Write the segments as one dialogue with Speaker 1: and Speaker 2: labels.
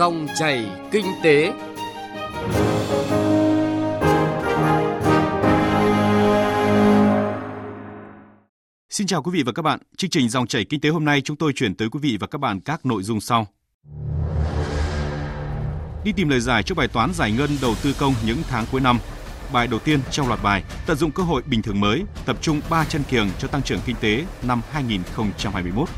Speaker 1: Dòng chảy kinh tế.
Speaker 2: Xin chào quý vị và các bạn. Chương trình Dòng chảy kinh tế hôm nay chúng tôi chuyển tới quý vị và các bạn các nội dung sau. Đi tìm lời giải cho bài toán giải ngân đầu tư công những tháng cuối năm. Bài đầu tiên trong loạt bài tận dụng cơ hội bình thường mới, tập trung 3 chân kiềng cho tăng trưởng kinh tế năm 2021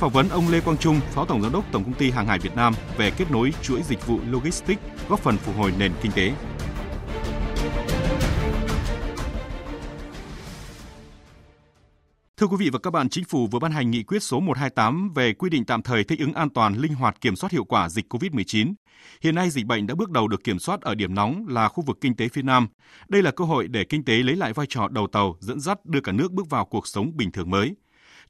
Speaker 2: phỏng vấn ông Lê Quang Trung, Phó Tổng Giám đốc Tổng Công ty Hàng hải Việt Nam về kết nối chuỗi dịch vụ logistics góp phần phục hồi nền kinh tế. Thưa quý vị và các bạn, Chính phủ vừa ban hành nghị quyết số 128 về quy định tạm thời thích ứng an toàn, linh hoạt kiểm soát hiệu quả dịch COVID-19. Hiện nay dịch bệnh đã bước đầu được kiểm soát ở điểm nóng là khu vực kinh tế phía Nam. Đây là cơ hội để kinh tế lấy lại vai trò đầu tàu, dẫn dắt đưa cả nước bước vào cuộc sống bình thường mới.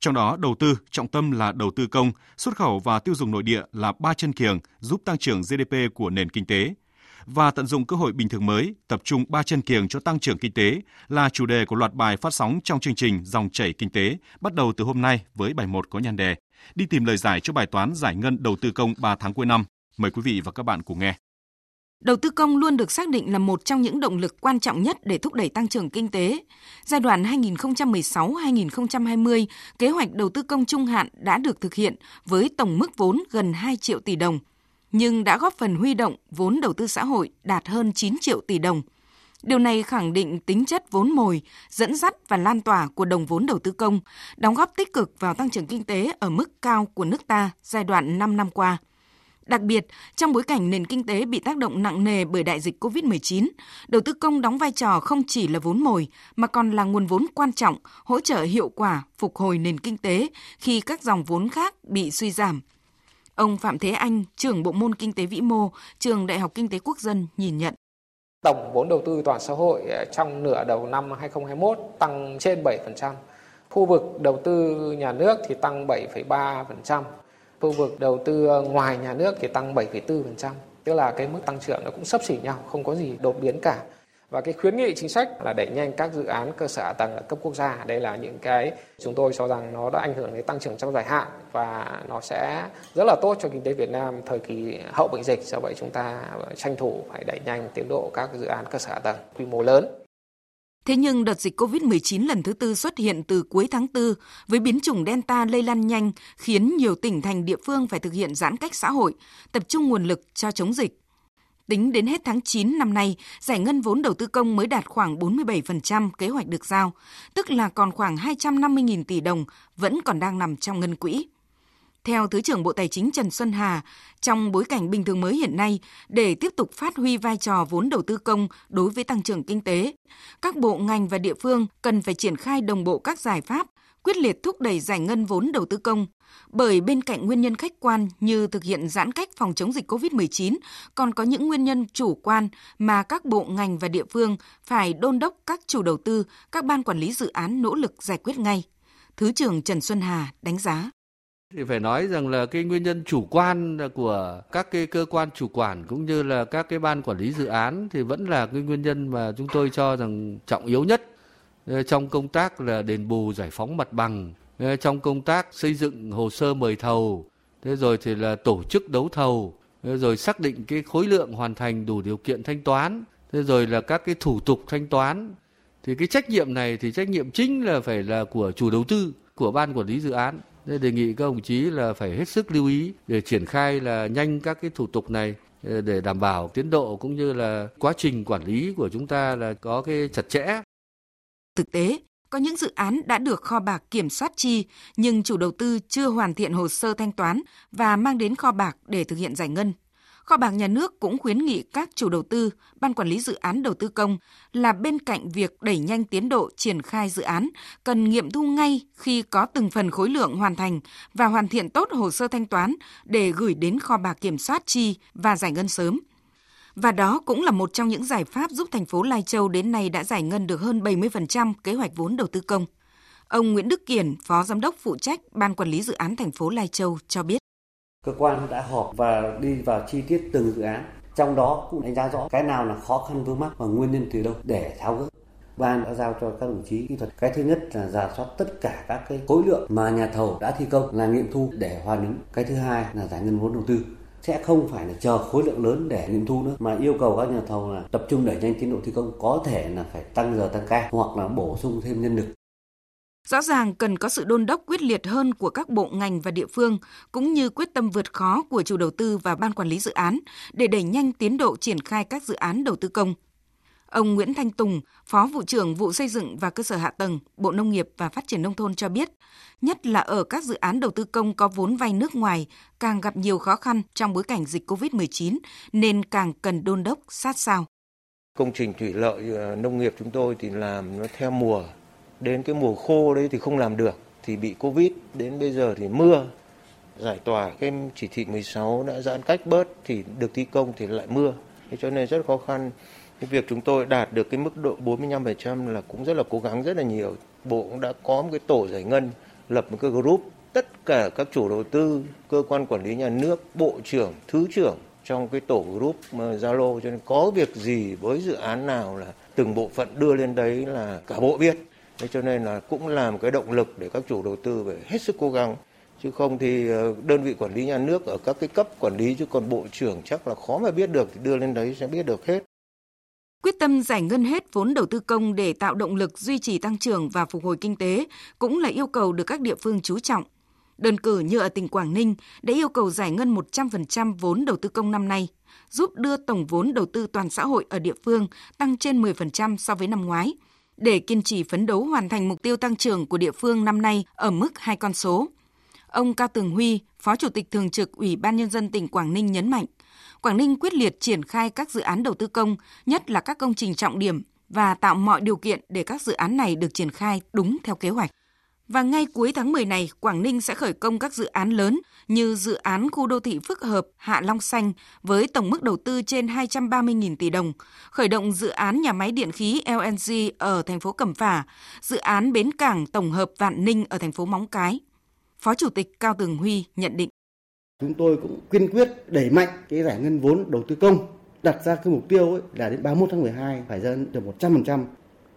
Speaker 2: Trong đó, đầu tư trọng tâm là đầu tư công, xuất khẩu và tiêu dùng nội địa là ba chân kiềng giúp tăng trưởng GDP của nền kinh tế. Và tận dụng cơ hội bình thường mới, tập trung ba chân kiềng cho tăng trưởng kinh tế là chủ đề của loạt bài phát sóng trong chương trình Dòng chảy kinh tế, bắt đầu từ hôm nay với bài 1 có nhan đề Đi tìm lời giải cho bài toán giải ngân đầu tư công 3 tháng cuối năm. Mời quý vị và các bạn cùng nghe.
Speaker 3: Đầu tư công luôn được xác định là một trong những động lực quan trọng nhất để thúc đẩy tăng trưởng kinh tế. Giai đoạn 2016-2020, kế hoạch đầu tư công trung hạn đã được thực hiện với tổng mức vốn gần 2 triệu tỷ đồng, nhưng đã góp phần huy động vốn đầu tư xã hội đạt hơn 9 triệu tỷ đồng. Điều này khẳng định tính chất vốn mồi, dẫn dắt và lan tỏa của đồng vốn đầu tư công, đóng góp tích cực vào tăng trưởng kinh tế ở mức cao của nước ta giai đoạn 5 năm qua – Đặc biệt, trong bối cảnh nền kinh tế bị tác động nặng nề bởi đại dịch COVID-19, đầu tư công đóng vai trò không chỉ là vốn mồi mà còn là nguồn vốn quan trọng hỗ trợ hiệu quả phục hồi nền kinh tế khi các dòng vốn khác bị suy giảm. Ông Phạm Thế Anh, trưởng bộ môn kinh tế vĩ mô, trường Đại học Kinh tế Quốc dân nhìn nhận.
Speaker 4: Tổng vốn đầu tư toàn xã hội ờ, trong nửa đầu năm 2021 tăng trên 7%. Khu vực đầu tư nhà nước thì tăng 7,3%, khu vực đầu tư ờ, ngoài nhà nước thì tăng 7,4%, tức là cái mức tăng trưởng nó cũng sấp xỉ nhau, không có gì đột biến cả. Và cái khuyến nghị chính sách là đẩy nhanh các dự án cơ sở hạ tầng ở cấp quốc gia. Đây là những cái chúng tôi cho rằng nó đã ảnh hưởng đến tăng trưởng trong dài hạn và nó sẽ rất là tốt cho kinh tế Việt Nam thời kỳ hậu bệnh dịch. Do vậy chúng ta tranh thủ phải đẩy nhanh tiến độ các dự án cơ sở hạ tầng quy mô lớn.
Speaker 3: Thế nhưng đợt dịch COVID-19 lần thứ tư xuất hiện từ cuối tháng 4 với biến chủng Delta lây lan nhanh khiến nhiều tỉnh thành địa phương phải thực hiện giãn cách xã hội, tập trung nguồn lực cho chống dịch. Tính đến hết tháng 9 năm nay, giải ngân vốn đầu tư công mới đạt khoảng 47% kế hoạch được giao, tức là còn khoảng 250.000 tỷ đồng vẫn còn đang nằm trong ngân quỹ. Theo Thứ trưởng Bộ Tài chính Trần Xuân Hà, trong bối cảnh bình thường mới hiện nay, để tiếp tục phát huy vai trò vốn đầu tư công đối với tăng trưởng kinh tế, các bộ ngành và địa phương cần phải triển khai đồng bộ các giải pháp, quyết liệt thúc đẩy giải ngân vốn đầu tư công. Bởi bên cạnh nguyên nhân khách quan như thực hiện giãn cách phòng chống dịch COVID-19, còn có những nguyên nhân chủ quan mà các bộ ngành và địa phương phải đôn đốc các chủ đầu tư, các ban quản lý dự án nỗ lực giải quyết ngay. Thứ trưởng Trần Xuân Hà đánh giá.
Speaker 5: Thì phải nói rằng là cái nguyên nhân chủ quan của các cái cơ quan chủ quản cũng như là các cái ban quản lý dự án thì vẫn là cái nguyên nhân mà chúng tôi cho rằng trọng yếu nhất ờ, trong công tác là đền bù giải phóng mặt bằng, ờ, trong công tác xây dựng hồ sơ mời thầu, thế rồi thì là tổ chức đấu thầu, ờ, rồi xác định cái khối lượng hoàn thành đủ điều kiện thanh toán, thế rồi là các cái thủ tục thanh toán. Thì cái trách nhiệm này thì trách nhiệm chính là phải là của chủ đầu tư, của ban quản lý dự án Thế đề nghị các đồng chí là phải hết sức lưu ý để triển khai là nhanh các cái thủ tục này ờ, để đảm bảo tiến độ cũng như là quá trình quản lý của chúng ta là có cái chặt chẽ.
Speaker 3: Thực tế, có những dự án đã được kho bạc kiểm soát chi nhưng chủ đầu tư chưa hoàn thiện hồ sơ thanh toán và mang đến kho bạc để thực hiện giải ngân. Kho bạc nhà nước cũng khuyến nghị các chủ đầu tư, ban quản lý dự án đầu tư công là bên cạnh việc đẩy nhanh tiến độ triển khai dự án, cần nghiệm thu ngay khi có từng phần khối lượng hoàn thành và hoàn thiện tốt hồ sơ thanh toán để gửi đến kho bạc kiểm soát chi và giải ngân sớm. Và đó cũng là một trong những giải pháp giúp thành phố Lai Châu đến nay đã giải ngân được hơn 70% kế hoạch vốn đầu tư công. Ông Nguyễn Đức Kiển, Phó Giám đốc phụ trách Ban Quản lý Dự án thành phố Lai Châu cho biết.
Speaker 6: Cơ quan đã họp và đi vào chi tiết từng dự án. Trong đó cũng đánh giá rõ cái nào là khó khăn vướng mắc và nguyên nhân từ đâu để tháo gỡ. Ban đã giao cho các đồng chí kỹ thuật. Cái thứ nhất là giả soát tất cả các cái khối lượng mà nhà thầu đã thi công là nghiệm thu để hoàn ứng. Cái thứ hai là giải ngân vốn đầu tư. sẽ không phải là chờ khối lượng lớn để nghiệm thu nữa, mà yêu cầu các nhà thầu là tập trung đẩy nhanh tiến độ thi công có thể là phải tăng giờ tăng ca hoặc là bổ sung thêm nhân lực
Speaker 3: Rõ ràng cần có sự đôn đốc quyết liệt hơn của các bộ ngành và địa phương, cũng như quyết tâm vượt khó của chủ đầu tư và ban quản lý dự án để đẩy nhanh tiến độ triển khai các dự án đầu tư công. Ông Nguyễn Thanh Tùng, Phó vụ trưởng vụ xây dựng và cơ sở hạ tầng, Bộ Nông nghiệp và Phát triển nông thôn cho biết, nhất là ở các dự án đầu tư công có vốn vay nước ngoài càng gặp nhiều khó khăn trong bối cảnh dịch COVID-19 nên càng cần đôn đốc sát sao.
Speaker 7: Công trình thủy lợi ờ, nông nghiệp chúng tôi thì làm nó theo mùa, đến cái mùa khô đấy thì không làm được thì bị Covid, đến bây giờ thì mưa, giải tỏa cái chỉ thị 16 đã giãn cách bớt thì được thi công thì lại mưa. Thế cho nên rất khó khăn cái việc chúng tôi đạt được cái mức độ 45% là cũng rất là cố gắng rất là nhiều. Bộ cũng đã có một cái tổ giải ngân, lập một cái group tất cả các chủ đầu tư, cơ quan quản lý nhà nước, bộ trưởng, thứ trưởng trong cái tổ group ờ, Zalo cho nên có việc gì với dự án nào là từng bộ phận đưa lên đấy là cả bộ biết. Thế cho nên là cũng làm cái động lực để các chủ đầu tư phải hết sức cố gắng chứ không thì ờ, đơn vị quản lý nhà nước ở các cái cấp quản lý chứ còn bộ trưởng chắc là khó mà biết được thì đưa lên đấy sẽ biết được hết.
Speaker 3: Quyết tâm giải ngân hết vốn đầu tư công để tạo động lực duy trì tăng trưởng và phục hồi kinh tế cũng là yêu cầu được các địa phương chú trọng. Đơn cử như ở tỉnh Quảng Ninh đã yêu cầu giải ngân 100% vốn đầu tư công năm nay, giúp đưa tổng vốn đầu tư toàn xã hội ở địa phương tăng trên 10% so với năm ngoái, để kiên trì phấn đấu hoàn thành mục tiêu tăng trưởng của địa phương năm nay ở mức hai con số. Ông Cao Tường Huy, Phó Chủ tịch Thường trực Ủy ban Nhân dân tỉnh Quảng Ninh nhấn mạnh, Quảng Ninh quyết liệt triển khai các dự án đầu tư công, nhất là các công trình trọng điểm và tạo mọi điều kiện để các dự án này được triển khai đúng theo kế hoạch. Và ngay cuối tháng 10 này, Quảng Ninh sẽ khởi công các dự án lớn như dự án khu đô thị phức hợp Hạ Long Xanh với tổng mức đầu tư trên 230.000 tỷ đồng, khởi động dự án nhà máy điện khí LNG ở thành phố Cẩm Phả, dự án bến cảng tổng hợp Vạn Ninh ở thành phố Móng Cái. Phó Chủ tịch Cao Tường Huy nhận định.
Speaker 8: Chúng tôi cũng kiên quyết đẩy mạnh cái giải ngân vốn đầu tư công, đặt ra cái mục tiêu ấy là đến 31 tháng 12 phải dân được 100%.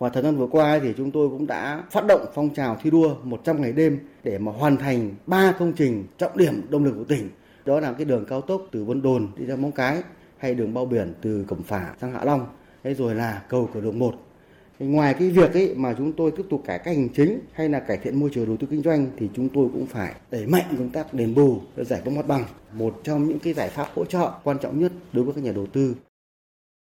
Speaker 8: Và thời gian vừa qua thì chúng tôi cũng đã phát động phong trào thi đua 100 ngày đêm để mà hoàn thành 3 công trình trọng điểm động lực của tỉnh. Đó là cái đường cao tốc từ Vân Đồn đi ra Móng Cái hay đường bao biển từ Cẩm Phả sang Hạ Long. Thế rồi là cầu cửa đường 1 ngoài cái việc ấy mà chúng tôi tiếp tục cải cách hành chính hay là cải thiện môi trường đầu tư kinh doanh thì chúng tôi cũng phải đẩy mạnh công tác đền bù, giải phóng mặt bằng một trong những cái giải pháp hỗ trợ quan trọng nhất đối với các nhà đầu tư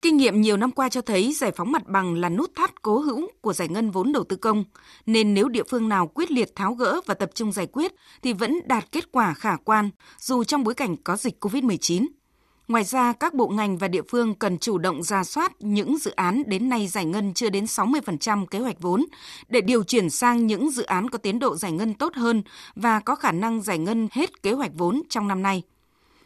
Speaker 3: Kinh nghiệm nhiều năm qua cho thấy giải phóng mặt bằng là nút thắt cố hữu của giải ngân vốn đầu tư công, nên nếu địa phương nào quyết liệt tháo gỡ và tập trung giải quyết thì vẫn đạt kết quả khả quan, dù trong bối cảnh có dịch COVID-19. Ngoài ra, các bộ ngành và địa phương cần chủ động ra soát những dự án đến nay giải ngân chưa đến 60% kế hoạch vốn để điều chuyển sang những dự án có tiến độ giải ngân tốt hơn và có khả năng giải ngân hết kế hoạch vốn trong năm nay.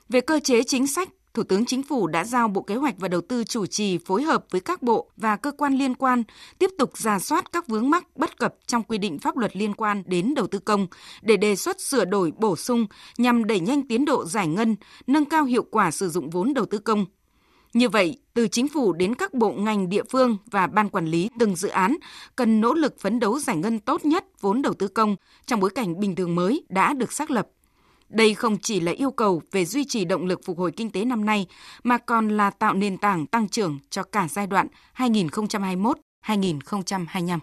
Speaker 3: Về cơ chế chính sách, Thủ tướng Chính phủ đã giao Bộ Kế hoạch và Đầu tư chủ trì phối hợp với các bộ và cơ quan liên quan tiếp tục ra soát các vướng mắc bất cập trong quy định pháp luật liên quan đến đầu tư công để đề xuất sửa đổi bổ sung nhằm đẩy nhanh tiến độ giải ngân, nâng cao hiệu quả sử dụng vốn đầu tư công. Như vậy, từ chính phủ đến các bộ ngành địa phương và ban quản lý từng dự án cần nỗ lực phấn đấu giải ngân tốt nhất vốn đầu tư công trong bối cảnh bình thường mới đã được xác lập đây không chỉ là yêu cầu về duy trì động lực phục hồi kinh tế năm nay, mà còn là tạo nền tảng tăng trưởng cho cả giai đoạn 2021-2025.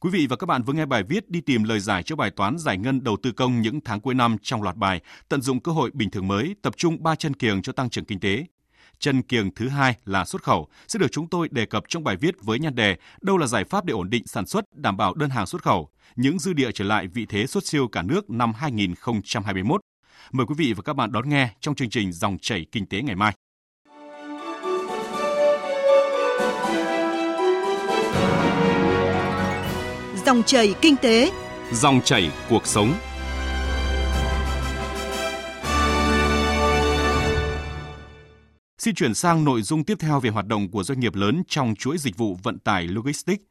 Speaker 2: Quý vị và các bạn vừa nghe bài viết đi tìm lời giải cho bài toán giải ngân đầu tư công những tháng cuối năm trong loạt bài tận dụng cơ hội bình thường mới, tập trung ba chân kiềng cho tăng trưởng kinh tế. Chân kiềng thứ hai là xuất khẩu sẽ được chúng tôi đề cập trong bài viết với nhan đề đâu là giải pháp để ổn định sản xuất, đảm bảo đơn hàng xuất khẩu, những dư địa trở lại vị thế xuất siêu cả nước năm 2021. Mời quý vị và các bạn đón nghe trong chương trình Dòng chảy kinh tế ngày mai.
Speaker 9: Dòng chảy kinh tế,
Speaker 2: dòng chảy cuộc sống. Xin chuyển sang nội dung tiếp theo về hoạt động của doanh nghiệp lớn trong chuỗi dịch vụ vận tải logistics.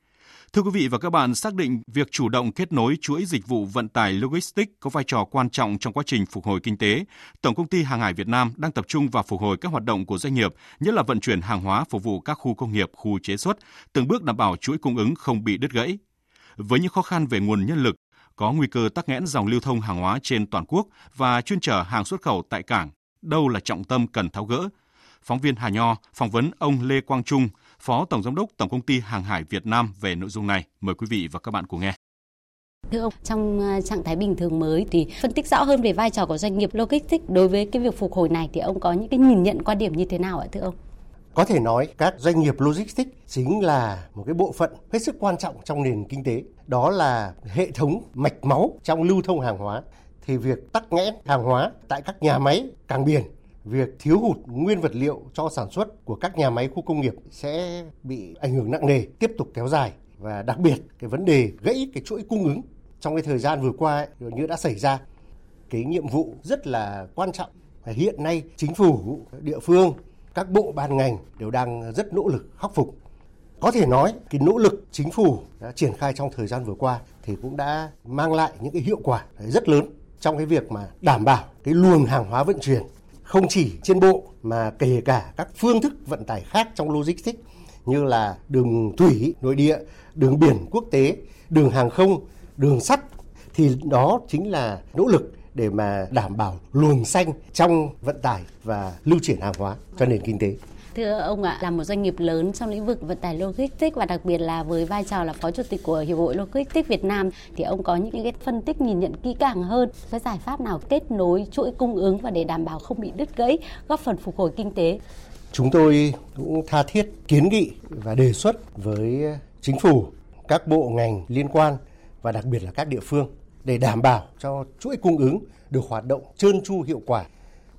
Speaker 2: Thưa quý vị và các bạn, xác định việc chủ động kết nối chuỗi dịch vụ vận tải logistics có vai trò quan trọng trong quá trình phục hồi kinh tế. Tổng công ty Hàng hải Việt Nam đang tập trung vào phục hồi các hoạt động của doanh nghiệp, nhất là vận chuyển hàng hóa phục vụ các khu công nghiệp, khu chế xuất, từng bước đảm bảo chuỗi cung ứng không bị đứt gãy. Với những khó khăn về nguồn nhân lực, có nguy cơ tắc nghẽn dòng lưu thông hàng hóa trên toàn quốc và chuyên trở hàng xuất khẩu tại cảng, đâu là trọng tâm cần tháo gỡ. Phóng viên Hà Nho phỏng vấn ông Lê Quang Trung, Phó Tổng Giám đốc Tổng Công ty Hàng hải Việt Nam về nội dung này. Mời quý vị và các bạn cùng nghe.
Speaker 10: Thưa ông, trong ờ, trạng thái bình thường mới thì phân tích rõ hơn về vai trò của doanh nghiệp logistics đối với cái việc phục hồi này thì ông có những cái nhìn nhận quan điểm như thế nào ạ thưa ông?
Speaker 11: Có thể nói các doanh nghiệp logistics chính là một cái bộ phận hết sức quan trọng trong nền kinh tế. Đó là hệ thống mạch máu trong lưu thông hàng hóa. Thì việc tắc nghẽn hàng hóa tại các nhà máy, cảng biển, việc thiếu hụt nguyên vật liệu cho sản xuất của các nhà máy khu công nghiệp sẽ bị ảnh hưởng nặng nề, tiếp tục kéo dài. Và đặc biệt cái vấn đề gãy cái chuỗi cung ứng trong cái thời gian vừa qua ấy, như đã xảy ra. Cái nhiệm vụ rất là quan trọng. Hiện nay chính phủ địa phương các bộ ban ngành đều đang rất nỗ lực khắc phục. Có thể nói cái nỗ lực chính phủ đã triển khai trong thời gian vừa qua thì cũng đã mang lại những cái hiệu quả rất lớn trong cái việc mà đảm bảo cái luồng hàng hóa vận chuyển không chỉ trên bộ mà kể cả các phương thức vận tải khác trong logistics như là đường thủy nội địa, đường biển quốc tế, đường hàng không, đường sắt thì đó chính là nỗ lực để mà đảm bảo luồng xanh trong vận tải và lưu chuyển hàng hóa cho nền kinh tế.
Speaker 10: Thưa ông ạ, là một doanh nghiệp lớn trong lĩnh vực vận tải logistics và đặc biệt là với vai trò là phó chủ tịch của Hiệp hội Logistics Việt Nam thì ông có những cái phân tích nhìn nhận kỹ càng hơn cái giải pháp nào kết nối chuỗi cung ứng và để đảm bảo không bị đứt gãy, góp phần phục hồi kinh tế.
Speaker 11: Chúng tôi cũng tha thiết kiến nghị và đề xuất với chính phủ, các bộ ngành liên quan và đặc biệt là các địa phương để đảm bảo cho chuỗi cung ứng được hoạt động trơn tru hiệu quả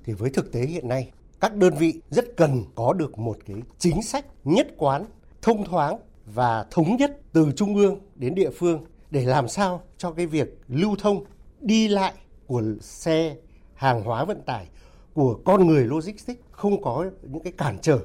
Speaker 11: thì với thực tế hiện nay các đơn vị rất cần có được một cái chính sách nhất quán, thông thoáng và thống nhất từ trung ương đến địa phương để làm sao cho cái việc lưu thông đi lại của xe hàng hóa vận tải của con người logistics không có những cái cản trở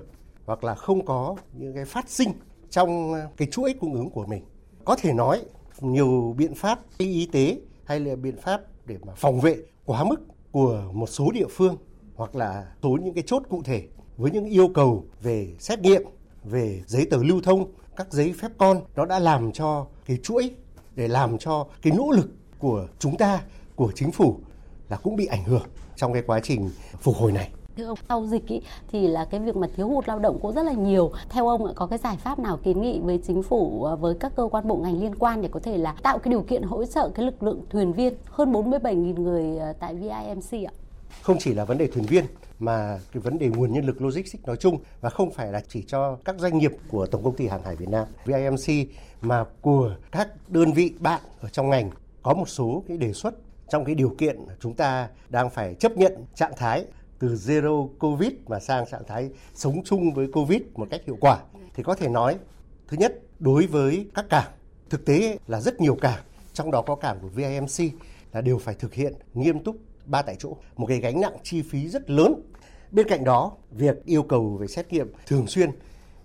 Speaker 11: hoặc là không có những cái phát sinh trong cái chuỗi cung ứng của mình. Có thể nói nhiều biện pháp y tế hay là biện pháp để mà phòng vệ quá mức của một số địa phương hoặc là số những cái chốt cụ thể với những yêu cầu về xét nghiệm, về giấy tờ lưu thông, các giấy phép con nó đã làm cho cái chuỗi để làm cho cái nỗ lực của chúng ta, của chính phủ là cũng bị ảnh hưởng trong cái quá trình phục hồi này.
Speaker 10: Thưa ông, sau dịch ý, thì là cái việc mà thiếu hụt lao động cũng rất là nhiều. Theo ông có cái giải pháp nào kiến nghị với chính phủ ờ, với các cơ quan bộ ngành liên quan để có thể là tạo cái điều kiện hỗ trợ cái lực lượng thuyền viên hơn 47.000 người ờ, tại VIMC ạ?
Speaker 11: Không chỉ là vấn đề thuyền viên, mà cái vấn đề nguồn nhân lực logistics nói chung và không phải là chỉ cho các doanh nghiệp của Tổng công ty Hàng hải Việt Nam. VIMC mà của các đơn vị bạn ở trong ngành có một số cái đề xuất trong cái điều kiện chúng ta đang phải chấp nhận trạng thái từ zero covid mà sang trạng thái sống chung với covid một cách hiệu quả. Thì có thể nói, thứ nhất, đối với các cảng, thực tế là rất nhiều cảng, trong đó có cảng của VIMC là đều phải thực hiện nghiêm túc ba tại chỗ một cái gánh nặng chi phí rất lớn bên cạnh đó việc yêu cầu về xét nghiệm thường xuyên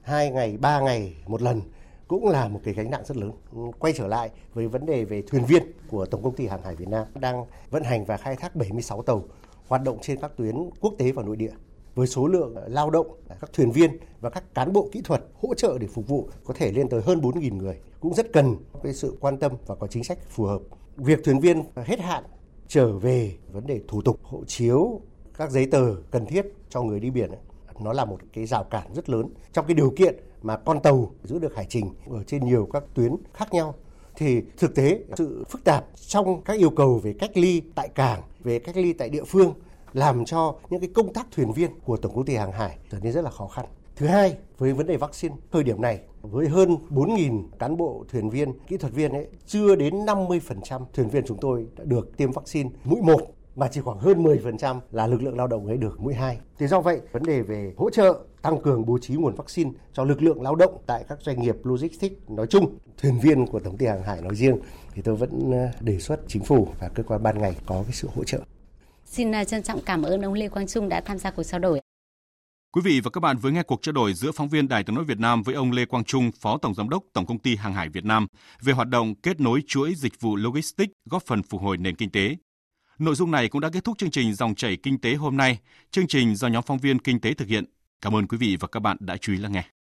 Speaker 11: hai ngày ba ngày một lần cũng là một cái gánh nặng rất lớn. Quay trở lại với vấn đề về thuyền viên của Tổng công ty Hàng hải Việt Nam đang vận hành và khai thác 76 tàu hoạt động trên các tuyến quốc tế và nội địa với số lượng lao động, các thuyền viên và các cán bộ kỹ thuật hỗ trợ để phục vụ có thể lên tới hơn 4.000 người cũng rất cần cái sự quan tâm và có chính sách phù hợp. Việc thuyền viên hết hạn trở về vấn đề thủ tục hộ chiếu, các giấy tờ cần thiết cho người đi biển nó là một cái rào cản rất lớn trong cái điều kiện mà con tàu giữ được hải trình ở trên nhiều các tuyến khác nhau thì thực tế sự phức tạp trong các yêu cầu về cách ly tại cảng, về cách ly tại địa phương làm cho những cái công tác thuyền viên của Tổng công ty Hàng hải trở nên rất là khó khăn. Thứ hai, với vấn đề vaccine, thời điểm này với hơn 4.000 cán bộ thuyền viên, kỹ thuật viên ấy, chưa đến 50% thuyền viên chúng tôi đã được tiêm vaccine mũi 1 mà chỉ khoảng hơn 10% là lực lượng lao động ấy được mũi 2. Thì do vậy, vấn đề về hỗ trợ tăng cường bố trí nguồn vaccine cho lực lượng lao động tại các doanh nghiệp logistics nói chung, thuyền viên của Tổng ty Hàng hải nói riêng thì tôi vẫn ờ, đề xuất chính phủ và cơ quan ban ngành có cái sự hỗ trợ.
Speaker 10: Xin ờ, trân trọng cảm ơn ông Lê Quang Trung đã tham gia cuộc trao đổi.
Speaker 2: Quý vị và các bạn vừa nghe cuộc trao đổi giữa phóng viên Đài tiếng nói Việt Nam với ông Lê Quang Trung, Phó Tổng Giám đốc Tổng Công ty Hàng hải Việt Nam về hoạt động kết nối chuỗi dịch vụ logistics góp phần phục hồi nền kinh tế. Nội dung này cũng đã kết thúc chương trình Dòng chảy kinh tế hôm nay. Chương trình do nhóm phóng viên kinh tế thực hiện. Cảm ơn quý vị và các bạn đã chú ý lắng nghe.